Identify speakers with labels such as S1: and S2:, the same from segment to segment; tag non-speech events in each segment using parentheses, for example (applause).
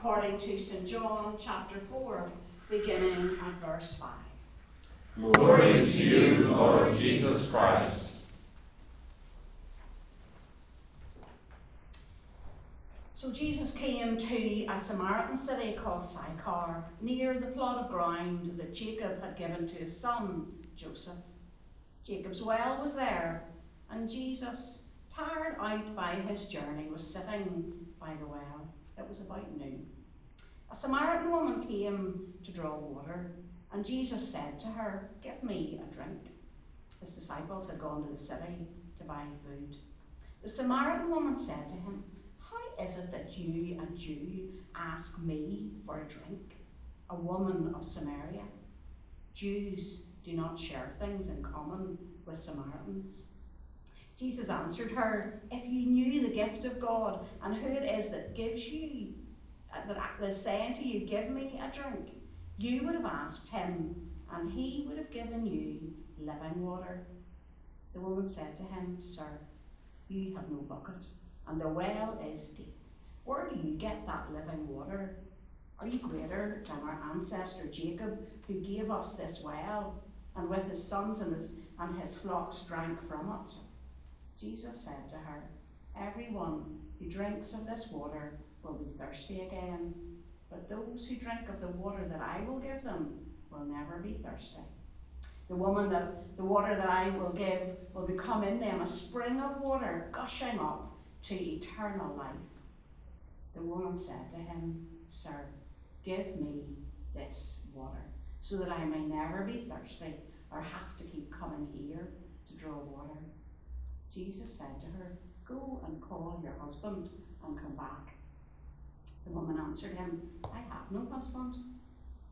S1: according to St. John chapter 4, beginning at verse 5.
S2: Glory to you, Lord Jesus Christ.
S1: So Jesus came to a Samaritan city called Sychar, near the plot of ground that Jacob had given to his son Joseph. Jacob's well was there, and Jesus, tired out by his journey, was sitting by the well. It was about noon. A Samaritan woman came to draw water, and Jesus said to her, Give me a drink. His disciples had gone to the city to buy food. The Samaritan woman said to him, How is it that you, a Jew, ask me for a drink, a woman of Samaria? Jews do not share things in common with Samaritans. Jesus answered her, If you knew the gift of God and who it is that gives you, uh, that is saying to you, Give me a drink, you would have asked him, and he would have given you living water. The woman said to him, Sir, you have no bucket and the well is deep. Where do you get that living water? Are you greater than our ancestor Jacob, who gave us this well, and with his sons and his, and his flocks drank from it? Jesus said to her, Everyone who drinks of this water will be thirsty again, but those who drink of the water that I will give them will never be thirsty. The woman that the water that I will give will become in them a spring of water gushing up to eternal life. The woman said to him, Sir, give me this water, so that I may never be thirsty or have to keep coming here to draw water. Jesus said to her, Go and call your husband and come back. The woman answered him, I have no husband.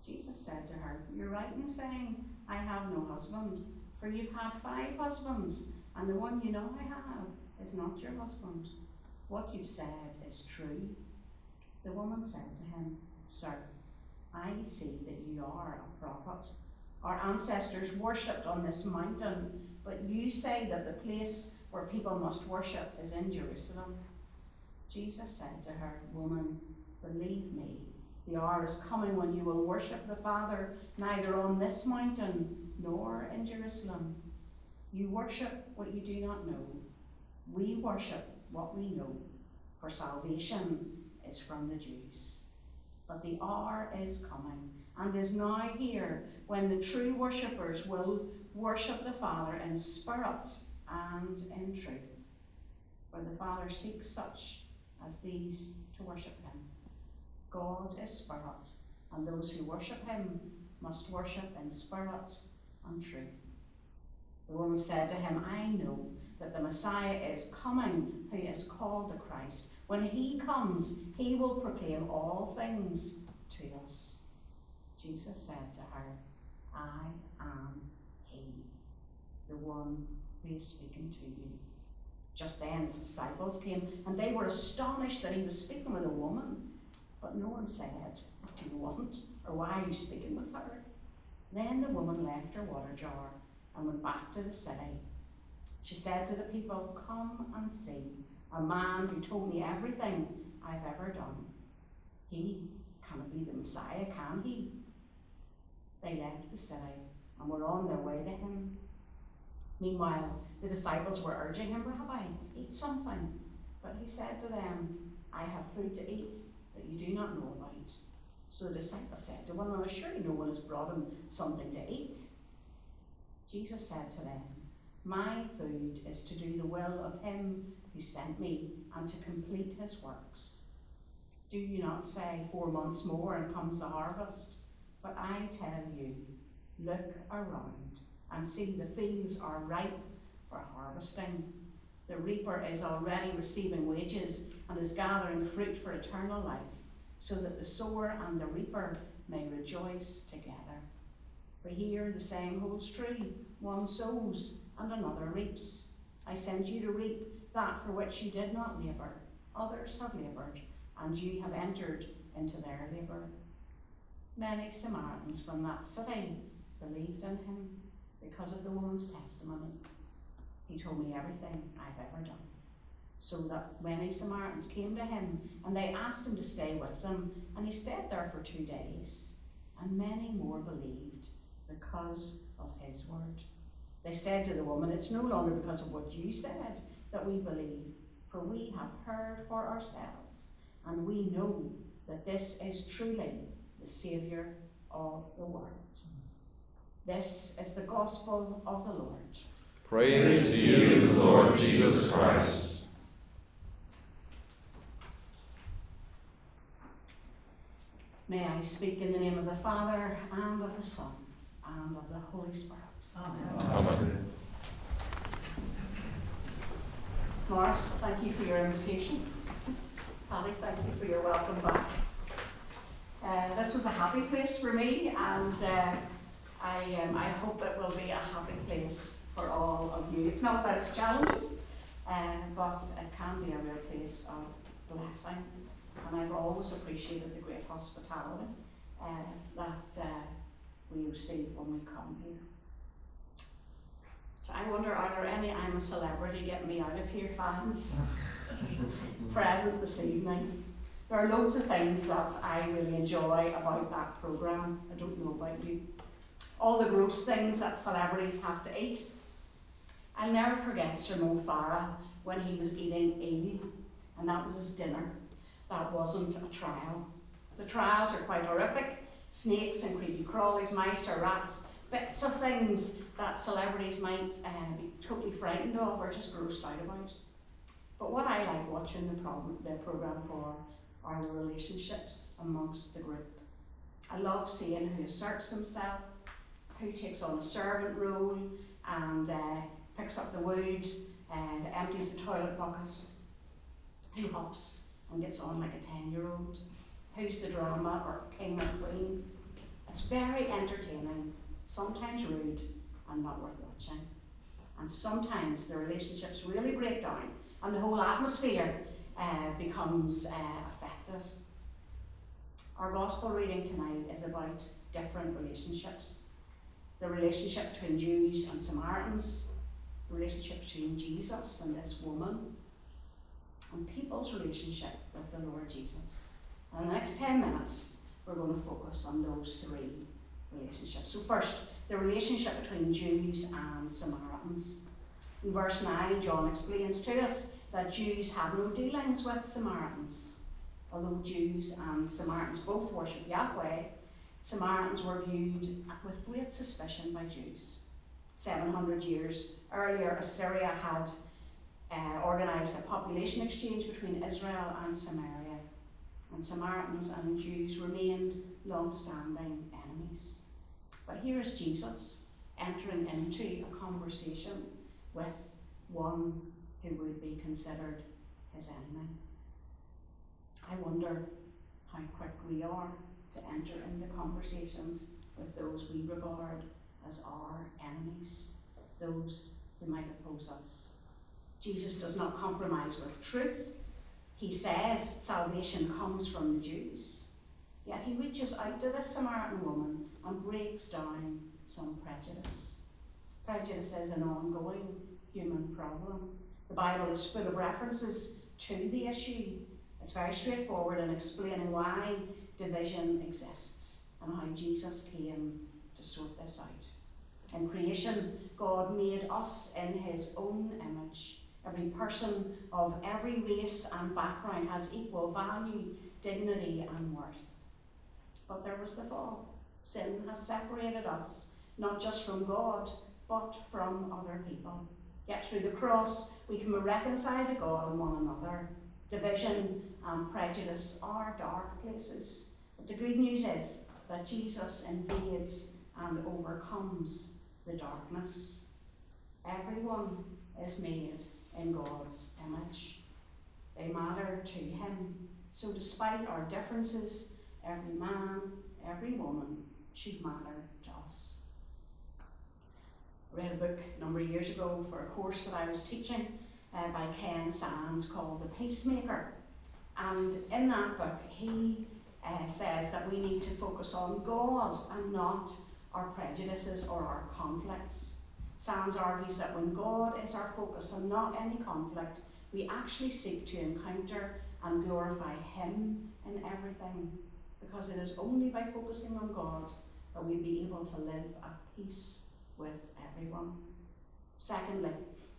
S1: Jesus said to her, You're right in saying, I have no husband, for you've had five husbands, and the one you know I have is not your husband. What you've said is true. The woman said to him, Sir, I see that you are a prophet. Our ancestors worshipped on this mountain, but you say that the place where people must worship is in Jerusalem. Jesus said to her, Woman, believe me, the hour is coming when you will worship the Father neither on this mountain nor in Jerusalem. You worship what you do not know. We worship what we know, for salvation is from the Jews. But the hour is coming and is now here when the true worshippers will worship the Father in spirit and in truth. For the Father seeks such as these to worship him. God is spirit, and those who worship him must worship in spirit and truth. The woman said to him, I know that the Messiah is coming, who is called the Christ. When he comes, he will proclaim all things to us. Jesus said to her, I am he, the one who is speaking to you. Just then his disciples came, and they were astonished that he was speaking with a woman. But no one said, What do you want? Or why are you speaking with her? Then the woman left her water jar and went back to the city. She said to the people, Come and see a man who told me everything I've ever done. He cannot be the Messiah, can he? They left the city and were on their way to him. Meanwhile, the disciples were urging him, Rabbi, eat something. But he said to them, I have food to eat that you do not know about. So the disciples said to one another, Surely no one has brought him something to eat. Jesus said to them, My food is to do the will of him who sent me and to complete his works. Do you not say, Four months more and comes the harvest? But I tell you, look around and see the fields are ripe for harvesting. The reaper is already receiving wages and is gathering fruit for eternal life, so that the sower and the reaper may rejoice together. For here the saying holds true one sows and another reaps. I send you to reap that for which you did not labour. Others have laboured, and you have entered into their labour. Many Samaritans from that city believed in him because of the woman's testimony. He told me everything I've ever done. so that many Samaritans came to him and they asked him to stay with them, and he stayed there for two days. And many more believed because of his word. They said to the woman, It's no longer because of what you said that we believe, for we have heard for ourselves, and we know that this is truly the Saviour of the world. This is the gospel of the Lord.
S2: Praise to you, Lord Jesus Christ.
S1: May I speak in the name of the Father, and of the Son, and of the Holy Spirit.
S3: Amen.
S2: Amen.
S1: Morris, thank you for your invitation. Paddy, thank you for your welcome back. Uh, this was a happy place for me, and uh, I, um, I hope it will be a happy place for all of you. It's not without its challenges, uh, but it can be a real place of blessing. And I've always appreciated the great hospitality uh, that uh, we receive when we come here. So I wonder, are there any I'm a celebrity get me out of here fans (laughs) present this evening? There are loads of things that I really enjoy about that programme. I don't know about you. All the gross things that celebrities have to eat. I'll never forget Sir Mo Farah when he was eating eel, and that was his dinner. That wasn't a trial. The trials are quite horrific. Snakes and creepy crawlies, mice or rats, bits of things that celebrities might uh, be totally frightened of or just grossed out about. But what I like watching the, problem, the programme for are the relationships amongst the group. I love seeing who asserts themselves, who takes on a servant role and uh, picks up the wood and empties the toilet bucket, who hops and gets on like a 10 year old, who's the drama or king or queen. It's very entertaining, sometimes rude and not worth watching. And sometimes the relationships really break down and the whole atmosphere uh, becomes uh, affected. Our gospel reading tonight is about different relationships the relationship between Jews and Samaritans, the relationship between Jesus and this woman, and people's relationship with the Lord Jesus. In the next 10 minutes, we're going to focus on those three relationships. So, first, the relationship between Jews and Samaritans. In verse 9, John explains to us that Jews have no dealings with Samaritans. Although Jews and Samaritans both worship Yahweh, Samaritans were viewed with great suspicion by Jews. 700 years earlier, Assyria had uh, organised a population exchange between Israel and Samaria, and Samaritans and Jews remained long standing enemies. But here is Jesus entering into a conversation with one who would be considered his enemy. I wonder how quick we are to enter into conversations with those we regard as our enemies, those who might oppose us. Jesus does not compromise with truth. He says salvation comes from the Jews. Yet he reaches out to this Samaritan woman and breaks down some prejudice. Prejudice is an ongoing human problem. The Bible is full of references to the issue. It's very straightforward in explaining why division exists and how Jesus came to sort this out. In creation, God made us in his own image. Every person of every race and background has equal value, dignity, and worth. But there was the fall. Sin has separated us, not just from God, but from other people. Yet through the cross, we can be reconciled to God and one another. Division and prejudice are dark places. But the good news is that Jesus invades and um, overcomes the darkness. Everyone is made in God's image. They matter to Him. So, despite our differences, every man, every woman should matter to us. I read a book a number of years ago for a course that I was teaching uh, by Ken Sands called The Peacemaker. And in that book, he uh, says that we need to focus on God and not our prejudices or our conflicts. Sands argues that when God is our focus and not any conflict, we actually seek to encounter and glorify Him in everything, because it is only by focusing on God that we'll be able to live at peace with everyone. Secondly,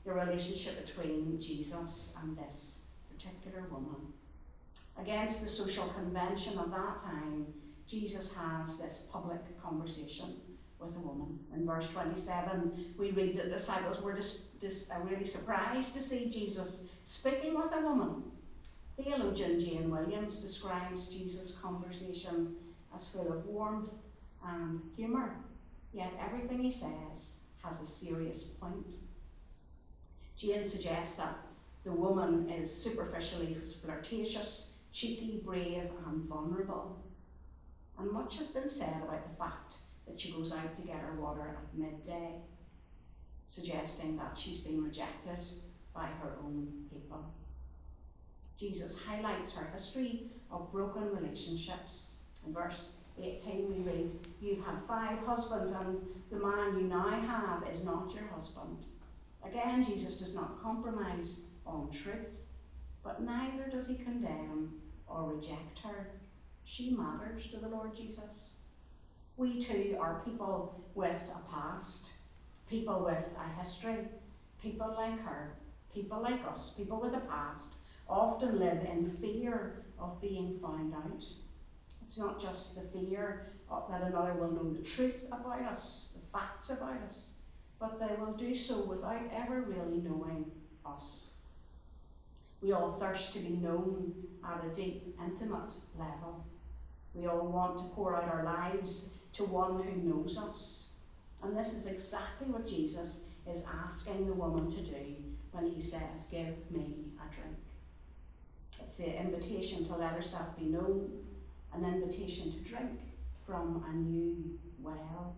S1: the relationship between Jesus and this particular woman. Against the social convention of that time, Jesus has this public conversation with a woman. In verse 27, we read that the disciples were dis- dis- uh, really surprised to see Jesus speaking with a woman. Theologian Jane Williams describes Jesus' conversation as full of warmth and humour, yet everything he says has a serious point. Jane suggests that the woman is superficially flirtatious, cheeky, brave, and vulnerable. And much has been said about the fact that she goes out to get her water at midday, suggesting that she's been rejected by her own people. Jesus highlights her history of broken relationships. In verse 18, we read, You've had five husbands, and the man you now have is not your husband. Again, Jesus does not compromise on truth, but neither does he condemn or reject her. She matters to the Lord Jesus. We too are people with a past, people with a history, people like her, people like us, people with a past, often live in fear of being found out. It's not just the fear that another will know the truth about us, the facts about us, but they will do so without ever really knowing us. We all thirst to be known at a deep, intimate level. We all want to pour out our lives to one who knows us. And this is exactly what Jesus is asking the woman to do when he says, Give me a drink. It's the invitation to let herself be known, an invitation to drink from a new well.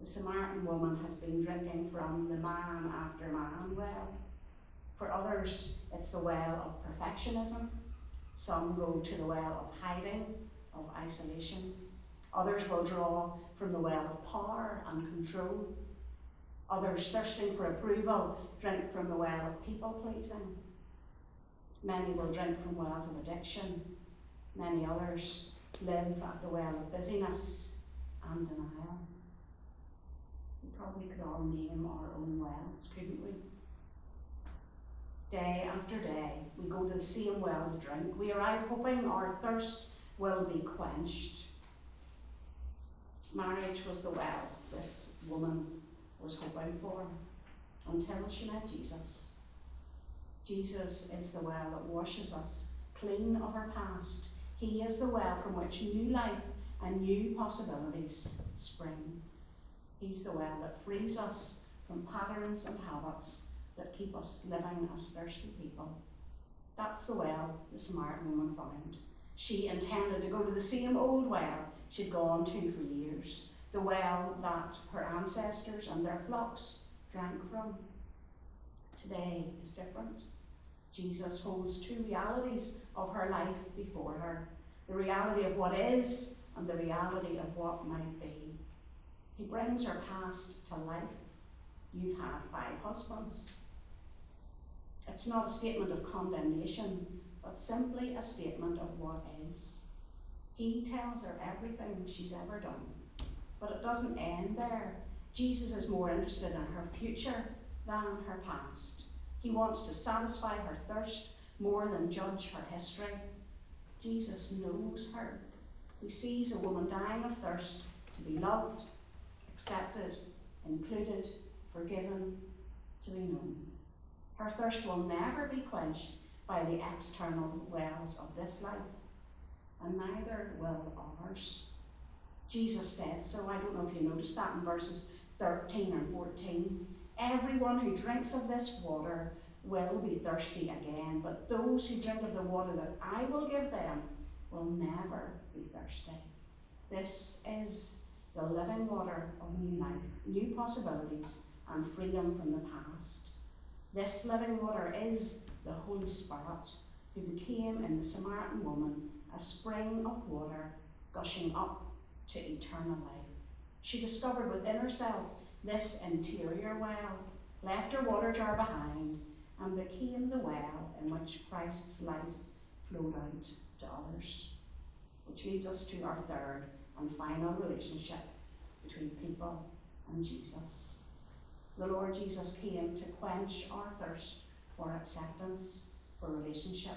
S1: The Samaritan woman has been drinking from the man after man well. For others, it's the well of perfectionism. Some go to the well of hiding, of isolation. Others will draw from the well of power and control. Others, thirsting for approval, drink from the well of people pleasing. Many will drink from wells of addiction. Many others live at the well of busyness and denial. We probably could all name our own wells, couldn't we? Day after day, we go to the same well to drink. We arrive hoping our thirst will be quenched. Marriage was the well this woman was hoping for until she met Jesus. Jesus is the well that washes us clean of our past. He is the well from which new life and new possibilities spring. He's the well that frees us from patterns and habits that keep us living as thirsty people. That's the well the Samaritan woman found. She intended to go to the same old well she'd gone to for years, the well that her ancestors and their flocks drank from. Today is different. Jesus holds two realities of her life before her the reality of what is and the reality of what might be. He brings her past to life. You've had five husbands. It's not a statement of condemnation, but simply a statement of what is. He tells her everything she's ever done. But it doesn't end there. Jesus is more interested in her future than her past. He wants to satisfy her thirst more than judge her history. Jesus knows her. He sees a woman dying of thirst to be loved, accepted, included, forgiven, to be known. Her thirst will never be quenched by the external wells of this life, and neither will ours. Jesus said so. I don't know if you noticed that in verses 13 and 14. Everyone who drinks of this water will be thirsty again, but those who drink of the water that I will give them will never be thirsty. This is the living water of new life, new possibilities, and freedom from the past. This living water is the Holy Spirit, who became in the Samaritan woman a spring of water gushing up to eternal life. She discovered within herself this interior well, left her water jar behind, and became the well in which Christ's life flowed out to others. Which leads us to our third and final relationship between people and Jesus. The Lord Jesus came to quench our thirst for acceptance, for relationship,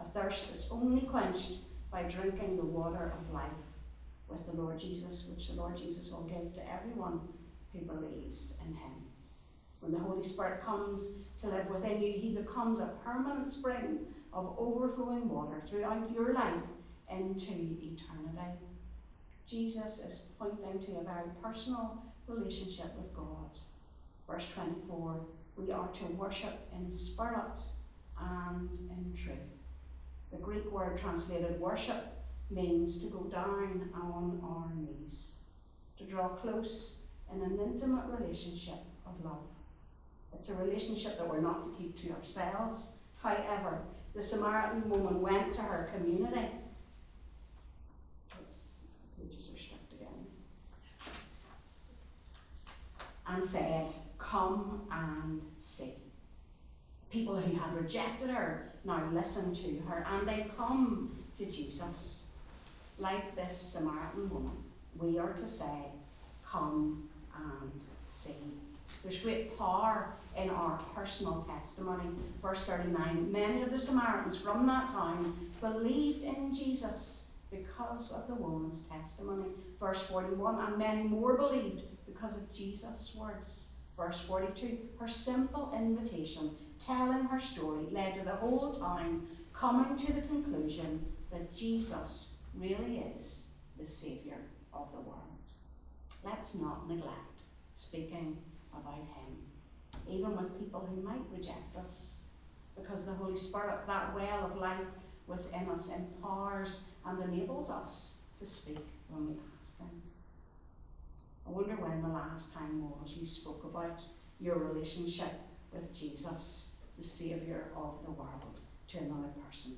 S1: a thirst that's only quenched by drinking the water of life with the Lord Jesus, which the Lord Jesus will give to everyone who believes in him. When the Holy Spirit comes to live within you, he becomes a permanent spring of overflowing water throughout your life into eternity. Jesus is pointing to a very personal relationship with God. Verse 24 we are to worship in spirit and in truth. The Greek word translated worship means to go down on our knees, to draw close in an intimate relationship of love. It's a relationship that we're not to keep to ourselves. However, the Samaritan woman went to her community. Oops, pages are stuck again. And said, Come and see. People who had rejected her now listen to her and they come to Jesus. Like this Samaritan woman, we are to say, Come and see. There's great power in our personal testimony. Verse 39 Many of the Samaritans from that time believed in Jesus because of the woman's testimony. Verse 41 And many more believed because of Jesus' words. Verse 42 Her simple invitation, telling her story, led to the whole town coming to the conclusion that Jesus really is the Saviour of the world. Let's not neglect speaking about Him, even with people who might reject us, because the Holy Spirit, that well of life within us, empowers and enables us to speak when we ask Him. I wonder when the last time was you spoke about your relationship with Jesus, the Saviour of the world, to another person.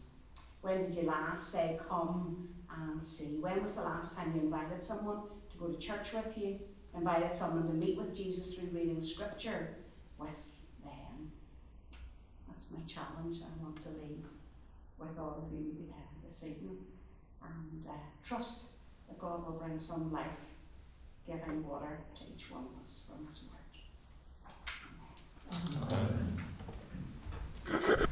S1: When did you last say, Come and see? When was the last time you invited someone to go to church with you, invited someone to meet with Jesus through reading Scripture with them? That's my challenge I want to leave with all of you uh, this evening. And uh, trust that God will bring some life giving water to each one of us from His Word. Amen.
S2: Amen.